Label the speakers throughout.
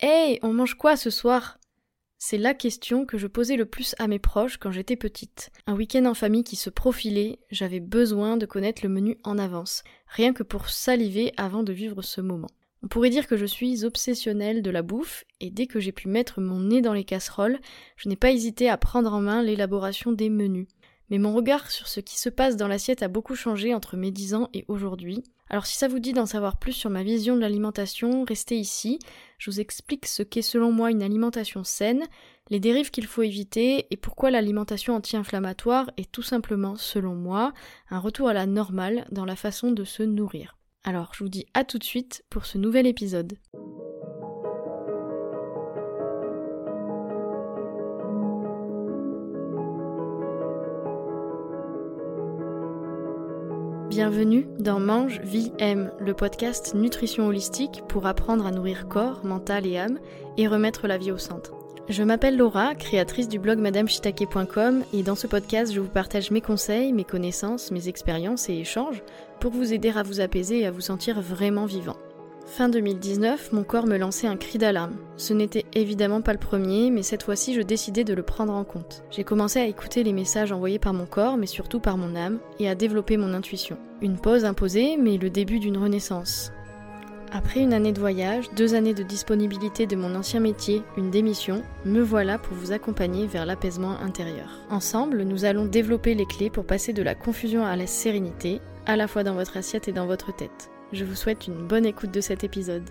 Speaker 1: Hey, on mange quoi ce soir? C'est la question que je posais le plus à mes proches quand j'étais petite. Un week-end en famille qui se profilait, j'avais besoin de connaître le menu en avance, rien que pour saliver avant de vivre ce moment. On pourrait dire que je suis obsessionnelle de la bouffe, et dès que j'ai pu mettre mon nez dans les casseroles, je n'ai pas hésité à prendre en main l'élaboration des menus. Mais mon regard sur ce qui se passe dans l'assiette a beaucoup changé entre mes 10 ans et aujourd'hui. Alors si ça vous dit d'en savoir plus sur ma vision de l'alimentation, restez ici. Je vous explique ce qu'est selon moi une alimentation saine, les dérives qu'il faut éviter et pourquoi l'alimentation anti-inflammatoire est tout simplement, selon moi, un retour à la normale dans la façon de se nourrir. Alors je vous dis à tout de suite pour ce nouvel épisode. Bienvenue dans Mange, Vie, Aime, le podcast Nutrition Holistique pour apprendre à nourrir corps, mental et âme et remettre la vie au centre. Je m'appelle Laura, créatrice du blog madameshitake.com et dans ce podcast je vous partage mes conseils, mes connaissances, mes expériences et échanges pour vous aider à vous apaiser et à vous sentir vraiment vivant. Fin 2019, mon corps me lançait un cri d'alarme. Ce n'était évidemment pas le premier, mais cette fois-ci je décidais de le prendre en compte. J'ai commencé à écouter les messages envoyés par mon corps, mais surtout par mon âme, et à développer mon intuition. Une pause imposée, mais le début d'une renaissance. Après une année de voyage, deux années de disponibilité de mon ancien métier, une démission, me voilà pour vous accompagner vers l'apaisement intérieur. Ensemble, nous allons développer les clés pour passer de la confusion à la sérénité, à la fois dans votre assiette et dans votre tête. Je vous souhaite une bonne écoute de cet épisode.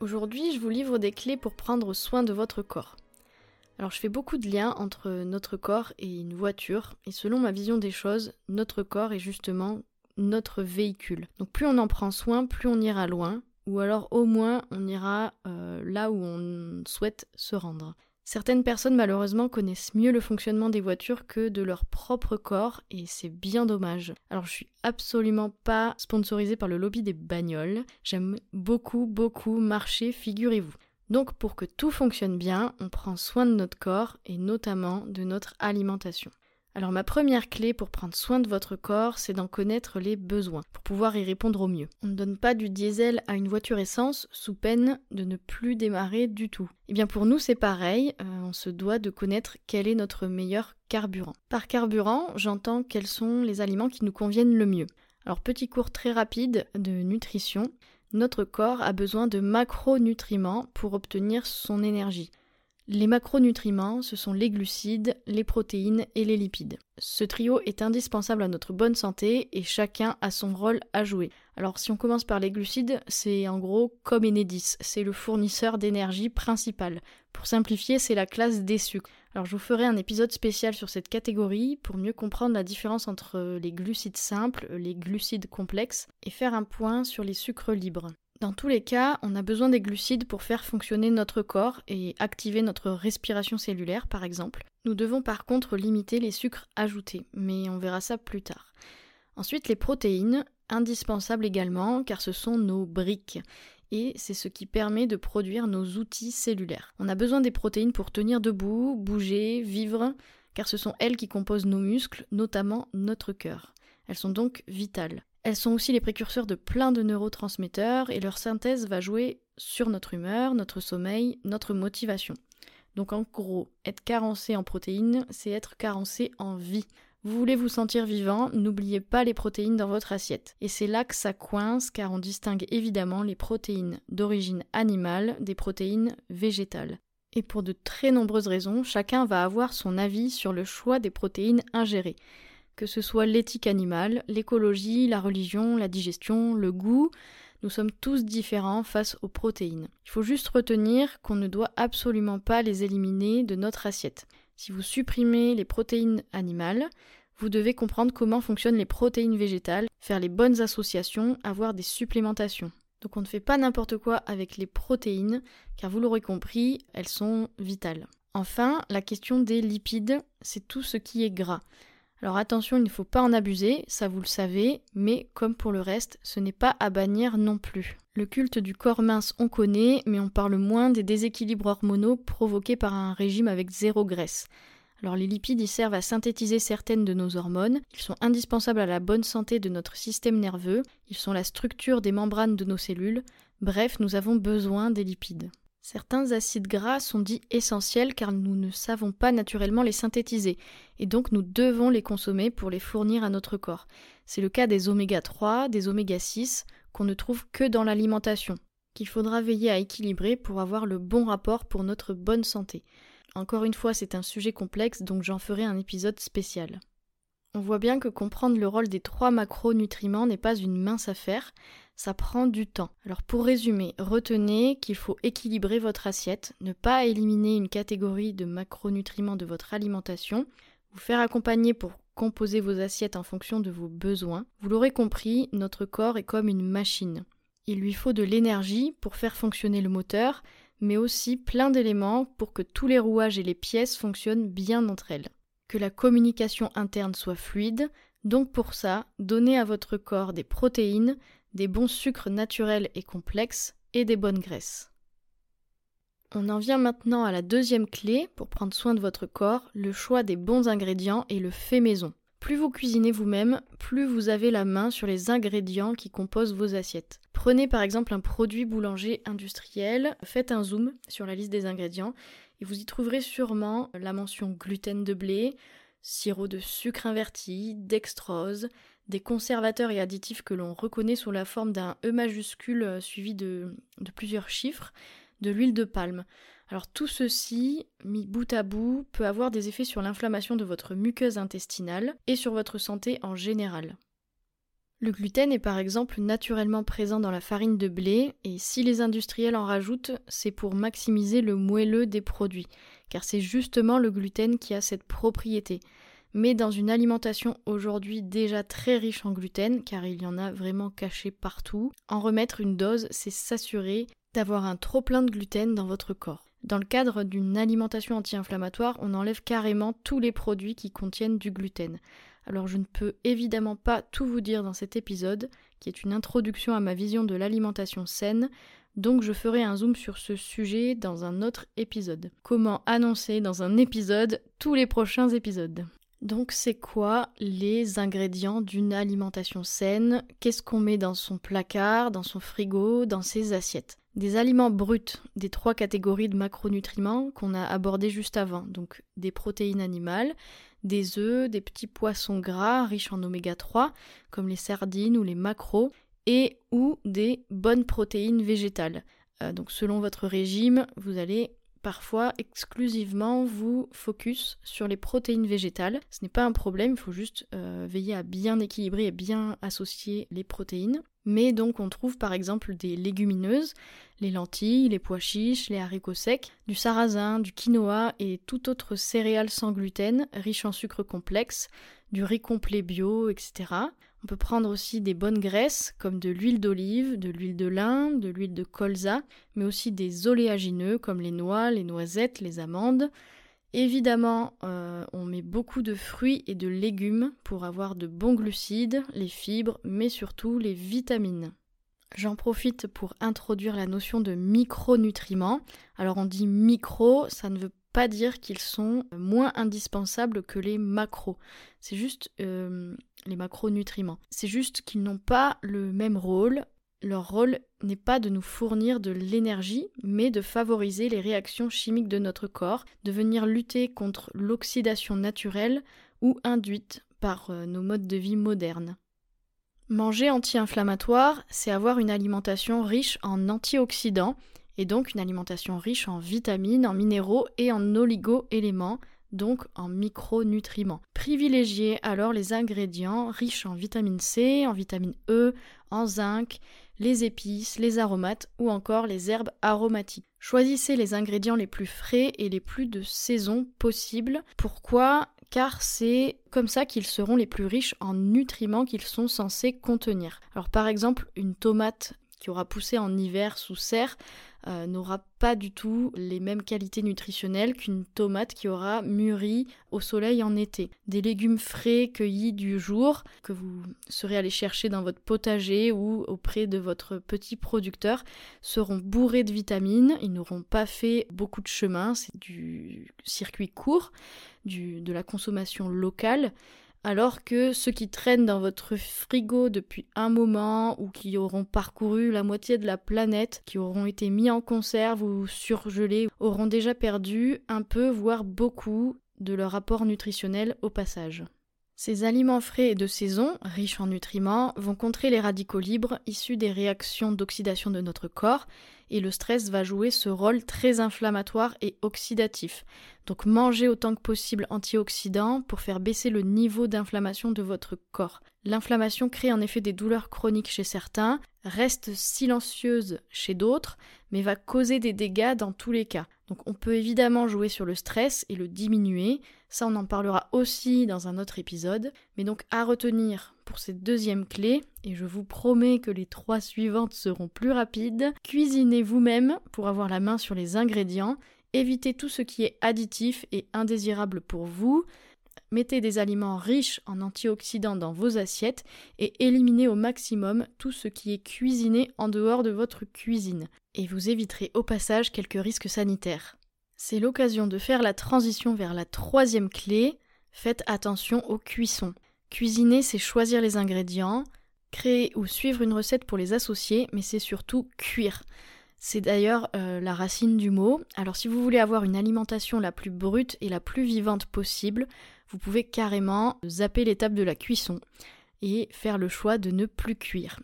Speaker 1: Aujourd'hui, je vous livre des clés pour prendre soin de votre corps. Alors je fais beaucoup de liens entre notre corps et une voiture, et selon ma vision des choses, notre corps est justement notre véhicule. Donc plus on en prend soin, plus on ira loin, ou alors au moins on ira euh, là où on souhaite se rendre. Certaines personnes malheureusement connaissent mieux le fonctionnement des voitures que de leur propre corps et c'est bien dommage. Alors je suis absolument pas sponsorisée par le lobby des bagnoles. J'aime beaucoup beaucoup marcher, figurez-vous. Donc pour que tout fonctionne bien, on prend soin de notre corps et notamment de notre alimentation. Alors ma première clé pour prendre soin de votre corps, c'est d'en connaître les besoins, pour pouvoir y répondre au mieux. On ne donne pas du diesel à une voiture essence sous peine de ne plus démarrer du tout. Et eh bien pour nous c'est pareil, euh, on se doit de connaître quel est notre meilleur carburant. Par carburant, j'entends quels sont les aliments qui nous conviennent le mieux. Alors petit cours très rapide de nutrition. Notre corps a besoin de macronutriments pour obtenir son énergie. Les macronutriments, ce sont les glucides, les protéines et les lipides. Ce trio est indispensable à notre bonne santé et chacun a son rôle à jouer. Alors si on commence par les glucides, c'est en gros comme Enedis, c'est le fournisseur d'énergie principal. Pour simplifier, c'est la classe des sucres. Alors je vous ferai un épisode spécial sur cette catégorie pour mieux comprendre la différence entre les glucides simples, les glucides complexes et faire un point sur les sucres libres. Dans tous les cas, on a besoin des glucides pour faire fonctionner notre corps et activer notre respiration cellulaire, par exemple. Nous devons par contre limiter les sucres ajoutés, mais on verra ça plus tard. Ensuite, les protéines, indispensables également, car ce sont nos briques. Et c'est ce qui permet de produire nos outils cellulaires. On a besoin des protéines pour tenir debout, bouger, vivre, car ce sont elles qui composent nos muscles, notamment notre cœur. Elles sont donc vitales. Elles sont aussi les précurseurs de plein de neurotransmetteurs et leur synthèse va jouer sur notre humeur, notre sommeil, notre motivation. Donc en gros, être carencé en protéines, c'est être carencé en vie. Vous voulez vous sentir vivant, n'oubliez pas les protéines dans votre assiette. Et c'est là que ça coince car on distingue évidemment les protéines d'origine animale des protéines végétales. Et pour de très nombreuses raisons, chacun va avoir son avis sur le choix des protéines ingérées que ce soit l'éthique animale, l'écologie, la religion, la digestion, le goût, nous sommes tous différents face aux protéines. Il faut juste retenir qu'on ne doit absolument pas les éliminer de notre assiette. Si vous supprimez les protéines animales, vous devez comprendre comment fonctionnent les protéines végétales, faire les bonnes associations, avoir des supplémentations. Donc on ne fait pas n'importe quoi avec les protéines, car vous l'aurez compris, elles sont vitales. Enfin, la question des lipides, c'est tout ce qui est gras. Alors attention, il ne faut pas en abuser, ça vous le savez, mais comme pour le reste, ce n'est pas à bannir non plus. Le culte du corps mince, on connaît, mais on parle moins des déséquilibres hormonaux provoqués par un régime avec zéro graisse. Alors les lipides, ils servent à synthétiser certaines de nos hormones, ils sont indispensables à la bonne santé de notre système nerveux, ils sont la structure des membranes de nos cellules, bref, nous avons besoin des lipides. Certains acides gras sont dits essentiels car nous ne savons pas naturellement les synthétiser, et donc nous devons les consommer pour les fournir à notre corps. C'est le cas des oméga 3, des oméga 6, qu'on ne trouve que dans l'alimentation, qu'il faudra veiller à équilibrer pour avoir le bon rapport pour notre bonne santé. Encore une fois, c'est un sujet complexe, donc j'en ferai un épisode spécial. On voit bien que comprendre le rôle des trois macronutriments n'est pas une mince affaire, ça prend du temps. Alors pour résumer, retenez qu'il faut équilibrer votre assiette, ne pas éliminer une catégorie de macronutriments de votre alimentation, vous faire accompagner pour composer vos assiettes en fonction de vos besoins. Vous l'aurez compris, notre corps est comme une machine. Il lui faut de l'énergie pour faire fonctionner le moteur, mais aussi plein d'éléments pour que tous les rouages et les pièces fonctionnent bien entre elles. Que la communication interne soit fluide, donc pour ça, donnez à votre corps des protéines, des bons sucres naturels et complexes et des bonnes graisses. On en vient maintenant à la deuxième clé pour prendre soin de votre corps, le choix des bons ingrédients et le fait maison. Plus vous cuisinez vous-même, plus vous avez la main sur les ingrédients qui composent vos assiettes. Prenez par exemple un produit boulanger industriel, faites un zoom sur la liste des ingrédients et vous y trouverez sûrement la mention gluten de blé, sirop de sucre inverti, dextrose, des conservateurs et additifs que l'on reconnaît sous la forme d'un E majuscule euh, suivi de, de plusieurs chiffres, de l'huile de palme. Alors tout ceci, mis bout à bout, peut avoir des effets sur l'inflammation de votre muqueuse intestinale et sur votre santé en général. Le gluten est par exemple naturellement présent dans la farine de blé et si les industriels en rajoutent, c'est pour maximiser le moelleux des produits, car c'est justement le gluten qui a cette propriété. Mais dans une alimentation aujourd'hui déjà très riche en gluten, car il y en a vraiment caché partout, en remettre une dose, c'est s'assurer d'avoir un trop plein de gluten dans votre corps. Dans le cadre d'une alimentation anti-inflammatoire, on enlève carrément tous les produits qui contiennent du gluten. Alors je ne peux évidemment pas tout vous dire dans cet épisode, qui est une introduction à ma vision de l'alimentation saine, donc je ferai un zoom sur ce sujet dans un autre épisode. Comment annoncer dans un épisode tous les prochains épisodes? Donc c'est quoi les ingrédients d'une alimentation saine? Qu'est-ce qu'on met dans son placard, dans son frigo, dans ses assiettes? Des aliments bruts des trois catégories de macronutriments qu'on a abordés juste avant, donc des protéines animales, des œufs, des petits poissons gras riches en oméga 3 comme les sardines ou les macros et ou des bonnes protéines végétales. Euh, donc selon votre régime, vous allez parfois exclusivement vous focus sur les protéines végétales. Ce n'est pas un problème, il faut juste euh, veiller à bien équilibrer et bien associer les protéines. Mais donc on trouve par exemple des légumineuses, les lentilles, les pois chiches, les haricots secs, du sarrasin, du quinoa et toute autre céréale sans gluten, riche en sucre complexe, du riz complet bio, etc. On peut prendre aussi des bonnes graisses comme de l'huile d'olive, de l'huile de lin, de l'huile de colza, mais aussi des oléagineux comme les noix, les noisettes, les amandes. Évidemment, euh, on met beaucoup de fruits et de légumes pour avoir de bons glucides, les fibres, mais surtout les vitamines. J'en profite pour introduire la notion de micronutriments. Alors on dit micro, ça ne veut pas dire qu'ils sont moins indispensables que les macros. C'est juste euh, les macronutriments. C'est juste qu'ils n'ont pas le même rôle. Leur rôle n'est pas de nous fournir de l'énergie, mais de favoriser les réactions chimiques de notre corps, de venir lutter contre l'oxydation naturelle ou induite par euh, nos modes de vie modernes. Manger anti-inflammatoire, c'est avoir une alimentation riche en antioxydants et donc une alimentation riche en vitamines, en minéraux et en oligo-éléments, donc en micronutriments. Privilégiez alors les ingrédients riches en vitamine C, en vitamine E, en zinc, les épices, les aromates ou encore les herbes aromatiques. Choisissez les ingrédients les plus frais et les plus de saison possibles. Pourquoi? Car c'est comme ça qu'ils seront les plus riches en nutriments qu'ils sont censés contenir. Alors par exemple, une tomate qui aura poussé en hiver sous serre euh, n'aura pas du tout les mêmes qualités nutritionnelles qu'une tomate qui aura mûri au soleil en été. Des légumes frais cueillis du jour que vous serez allé chercher dans votre potager ou auprès de votre petit producteur seront bourrés de vitamines, ils n'auront pas fait beaucoup de chemin, c'est du circuit court, de la consommation locale alors que ceux qui traînent dans votre frigo depuis un moment ou qui auront parcouru la moitié de la planète, qui auront été mis en conserve ou surgelés, auront déjà perdu un peu, voire beaucoup, de leur apport nutritionnel au passage. Ces aliments frais et de saison, riches en nutriments, vont contrer les radicaux libres issus des réactions d'oxydation de notre corps, et le stress va jouer ce rôle très inflammatoire et oxydatif. Donc mangez autant que possible antioxydants pour faire baisser le niveau d'inflammation de votre corps. L'inflammation crée en effet des douleurs chroniques chez certains, reste silencieuse chez d'autres, mais va causer des dégâts dans tous les cas. Donc on peut évidemment jouer sur le stress et le diminuer, ça on en parlera aussi dans un autre épisode, mais donc à retenir pour cette deuxième clé, et je vous promets que les trois suivantes seront plus rapides, cuisinez vous-même pour avoir la main sur les ingrédients, évitez tout ce qui est additif et indésirable pour vous, mettez des aliments riches en antioxydants dans vos assiettes et éliminez au maximum tout ce qui est cuisiné en dehors de votre cuisine. Et vous éviterez au passage quelques risques sanitaires. C'est l'occasion de faire la transition vers la troisième clé. Faites attention aux cuissons. Cuisiner, c'est choisir les ingrédients, créer ou suivre une recette pour les associer, mais c'est surtout cuire. C'est d'ailleurs euh, la racine du mot. Alors si vous voulez avoir une alimentation la plus brute et la plus vivante possible, vous pouvez carrément zapper l'étape de la cuisson et faire le choix de ne plus cuire.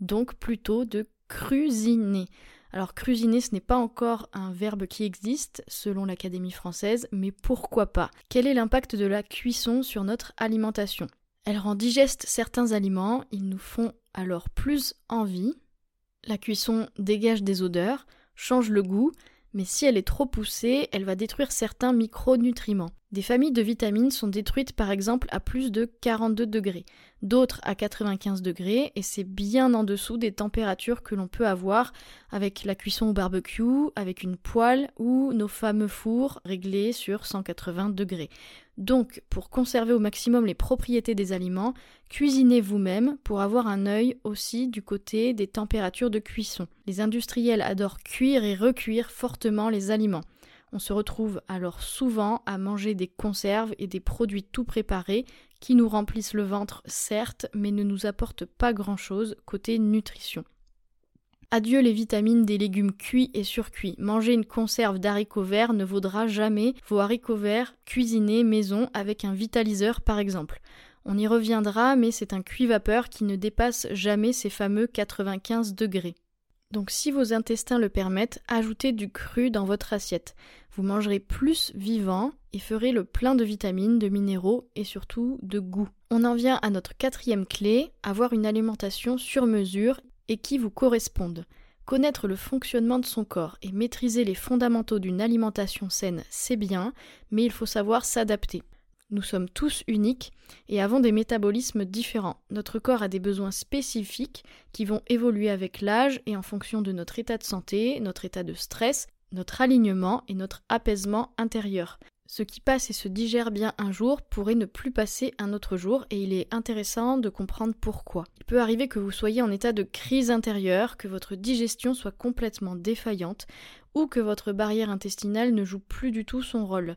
Speaker 1: Donc plutôt de cuisiner. Alors crusiner, ce n'est pas encore un verbe qui existe selon l'Académie française, mais pourquoi pas? Quel est l'impact de la cuisson sur notre alimentation? Elle rend digeste certains aliments, ils nous font alors plus envie. La cuisson dégage des odeurs, change le goût, mais si elle est trop poussée, elle va détruire certains micronutriments. Des familles de vitamines sont détruites par exemple à plus de 42 degrés, d'autres à 95 degrés, et c'est bien en dessous des températures que l'on peut avoir avec la cuisson au barbecue, avec une poêle ou nos fameux fours réglés sur 180 degrés. Donc, pour conserver au maximum les propriétés des aliments, cuisinez vous-même pour avoir un œil aussi du côté des températures de cuisson. Les industriels adorent cuire et recuire fortement les aliments. On se retrouve alors souvent à manger des conserves et des produits tout préparés qui nous remplissent le ventre certes, mais ne nous apportent pas grand-chose côté nutrition. Adieu les vitamines des légumes cuits et surcuits. Manger une conserve d'haricots verts ne vaudra jamais vos haricots verts cuisinés maison avec un vitaliseur par exemple. On y reviendra, mais c'est un cuit vapeur qui ne dépasse jamais ces fameux 95 degrés. Donc si vos intestins le permettent, ajoutez du cru dans votre assiette. Vous mangerez plus vivant et ferez le plein de vitamines, de minéraux et surtout de goût. On en vient à notre quatrième clé, avoir une alimentation sur mesure et qui vous corresponde. Connaître le fonctionnement de son corps et maîtriser les fondamentaux d'une alimentation saine, c'est bien, mais il faut savoir s'adapter. Nous sommes tous uniques et avons des métabolismes différents. Notre corps a des besoins spécifiques qui vont évoluer avec l'âge et en fonction de notre état de santé, notre état de stress, notre alignement et notre apaisement intérieur. Ce qui passe et se digère bien un jour pourrait ne plus passer un autre jour et il est intéressant de comprendre pourquoi. Il peut arriver que vous soyez en état de crise intérieure, que votre digestion soit complètement défaillante ou que votre barrière intestinale ne joue plus du tout son rôle.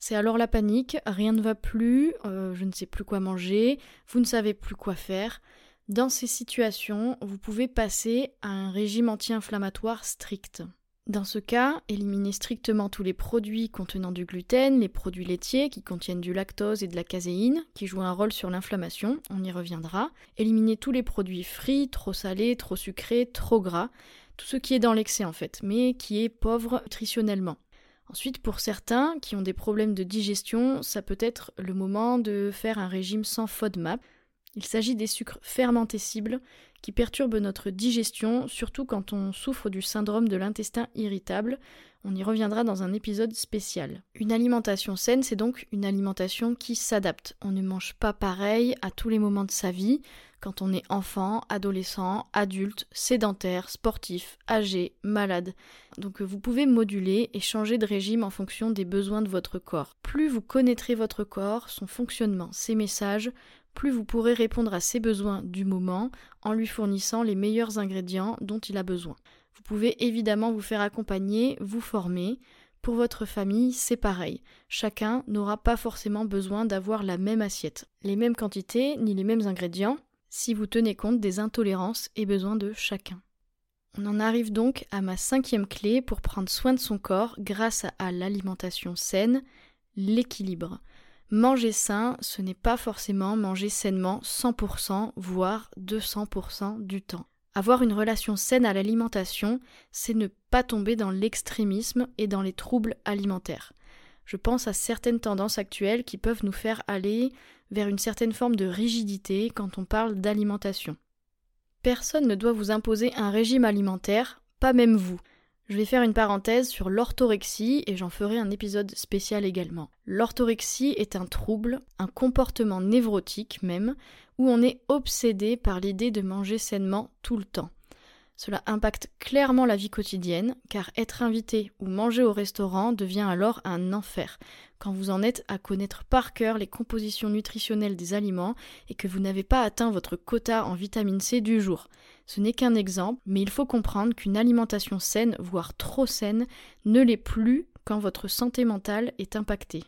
Speaker 1: C'est alors la panique, rien ne va plus, euh, je ne sais plus quoi manger, vous ne savez plus quoi faire. Dans ces situations, vous pouvez passer à un régime anti-inflammatoire strict. Dans ce cas, éliminez strictement tous les produits contenant du gluten, les produits laitiers qui contiennent du lactose et de la caséine, qui jouent un rôle sur l'inflammation, on y reviendra. Éliminez tous les produits frits, trop salés, trop sucrés, trop gras, tout ce qui est dans l'excès en fait, mais qui est pauvre nutritionnellement. Ensuite, pour certains qui ont des problèmes de digestion, ça peut être le moment de faire un régime sans FODMAP. Il s'agit des sucres fermentescibles qui perturbent notre digestion, surtout quand on souffre du syndrome de l'intestin irritable. On y reviendra dans un épisode spécial. Une alimentation saine, c'est donc une alimentation qui s'adapte. On ne mange pas pareil à tous les moments de sa vie. quand on est enfant, adolescent, adulte, sédentaire, sportif, âgé, malade. Donc vous pouvez moduler et changer de régime en fonction des besoins de votre corps. Plus vous connaîtrez votre corps, son fonctionnement, ses messages, plus vous pourrez répondre à ses besoins du moment en lui fournissant les meilleurs ingrédients dont il a besoin. Vous pouvez évidemment vous faire accompagner, vous former. Pour votre famille, c'est pareil. Chacun n'aura pas forcément besoin d'avoir la même assiette, les mêmes quantités, ni les mêmes ingrédients, si vous tenez compte des intolérances et besoins de chacun. On en arrive donc à ma cinquième clé pour prendre soin de son corps grâce à l'alimentation saine, l'équilibre. Manger sain, ce n'est pas forcément manger sainement 100%, voire 200% du temps. Avoir une relation saine à l'alimentation, c'est ne pas tomber dans l'extrémisme et dans les troubles alimentaires. Je pense à certaines tendances actuelles qui peuvent nous faire aller vers une certaine forme de rigidité quand on parle d'alimentation. Personne ne doit vous imposer un régime alimentaire, pas même vous. Je vais faire une parenthèse sur l'orthorexie et j'en ferai un épisode spécial également. L'orthorexie est un trouble, un comportement névrotique même, où on est obsédé par l'idée de manger sainement tout le temps. Cela impacte clairement la vie quotidienne, car être invité ou manger au restaurant devient alors un enfer, quand vous en êtes à connaître par cœur les compositions nutritionnelles des aliments et que vous n'avez pas atteint votre quota en vitamine C du jour. Ce n'est qu'un exemple, mais il faut comprendre qu'une alimentation saine, voire trop saine, ne l'est plus quand votre santé mentale est impactée.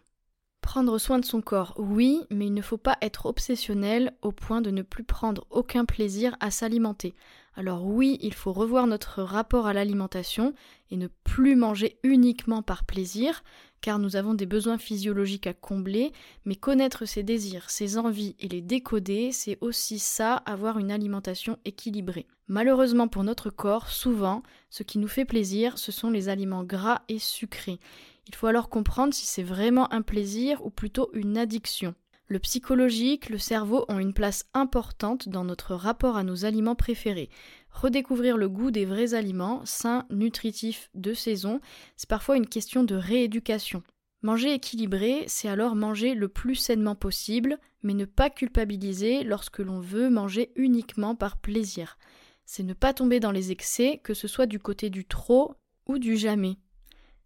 Speaker 1: Prendre soin de son corps, oui, mais il ne faut pas être obsessionnel au point de ne plus prendre aucun plaisir à s'alimenter. Alors oui, il faut revoir notre rapport à l'alimentation et ne plus manger uniquement par plaisir, car nous avons des besoins physiologiques à combler, mais connaître ses désirs, ses envies et les décoder, c'est aussi ça, avoir une alimentation équilibrée. Malheureusement pour notre corps, souvent, ce qui nous fait plaisir, ce sont les aliments gras et sucrés. Il faut alors comprendre si c'est vraiment un plaisir ou plutôt une addiction. Le psychologique, le cerveau ont une place importante dans notre rapport à nos aliments préférés. Redécouvrir le goût des vrais aliments, sains, nutritifs, de saison, c'est parfois une question de rééducation. Manger équilibré, c'est alors manger le plus sainement possible, mais ne pas culpabiliser lorsque l'on veut manger uniquement par plaisir. C'est ne pas tomber dans les excès, que ce soit du côté du trop ou du jamais.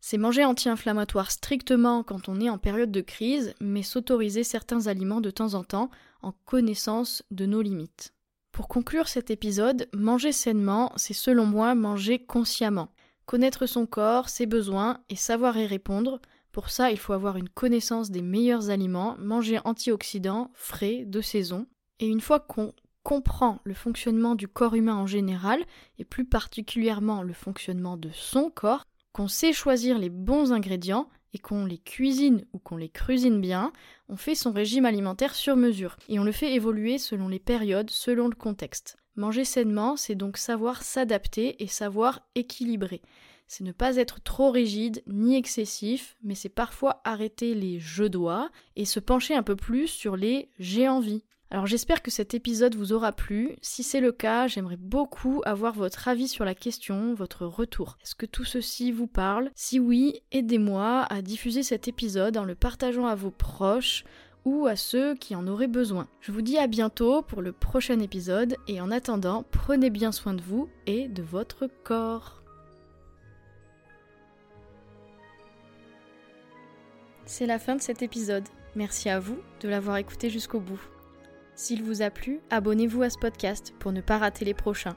Speaker 1: C'est manger anti-inflammatoire strictement quand on est en période de crise, mais s'autoriser certains aliments de temps en temps en connaissance de nos limites. Pour conclure cet épisode, manger sainement, c'est selon moi manger consciemment. Connaître son corps, ses besoins et savoir y répondre. Pour ça, il faut avoir une connaissance des meilleurs aliments, manger antioxydants, frais, de saison. Et une fois qu'on comprend le fonctionnement du corps humain en général, et plus particulièrement le fonctionnement de son corps, qu'on sait choisir les bons ingrédients et qu'on les cuisine ou qu'on les cuisine bien, on fait son régime alimentaire sur mesure et on le fait évoluer selon les périodes, selon le contexte. Manger sainement, c'est donc savoir s'adapter et savoir équilibrer. C'est ne pas être trop rigide ni excessif, mais c'est parfois arrêter les je dois et se pencher un peu plus sur les j'ai envie. Alors j'espère que cet épisode vous aura plu. Si c'est le cas, j'aimerais beaucoup avoir votre avis sur la question, votre retour. Est-ce que tout ceci vous parle? Si oui, aidez-moi à diffuser cet épisode en le partageant à vos proches ou à ceux qui en auraient besoin. Je vous dis à bientôt pour le prochain épisode et en attendant, prenez bien soin de vous et de votre corps. C'est la fin de cet épisode. Merci à vous de l'avoir écouté jusqu'au bout. S'il vous a plu, abonnez-vous à ce podcast pour ne pas rater les prochains.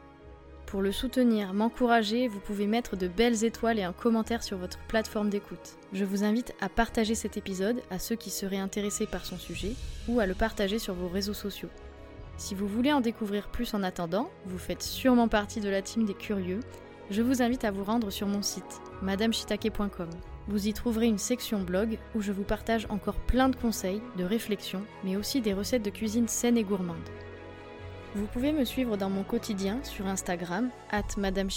Speaker 1: Pour le soutenir, m'encourager, vous pouvez mettre de belles étoiles et un commentaire sur votre plateforme d'écoute. Je vous invite à partager cet épisode à ceux qui seraient intéressés par son sujet ou à le partager sur vos réseaux sociaux. Si vous voulez en découvrir plus en attendant, vous faites sûrement partie de la team des curieux, je vous invite à vous rendre sur mon site, madameshitake.com. Vous y trouverez une section blog où je vous partage encore plein de conseils, de réflexions, mais aussi des recettes de cuisine saines et gourmandes. Vous pouvez me suivre dans mon quotidien sur Instagram, at Madame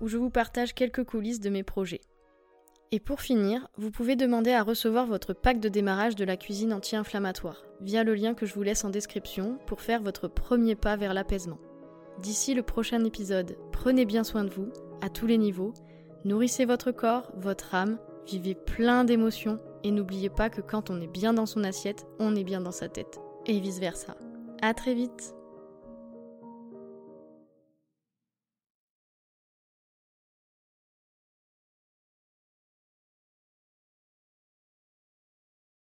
Speaker 1: où je vous partage quelques coulisses de mes projets. Et pour finir, vous pouvez demander à recevoir votre pack de démarrage de la cuisine anti-inflammatoire, via le lien que je vous laisse en description pour faire votre premier pas vers l'apaisement. D'ici le prochain épisode, prenez bien soin de vous, à tous les niveaux, nourrissez votre corps, votre âme, Vivez plein d'émotions et n'oubliez pas que quand on est bien dans son assiette, on est bien dans sa tête. Et vice versa. À très vite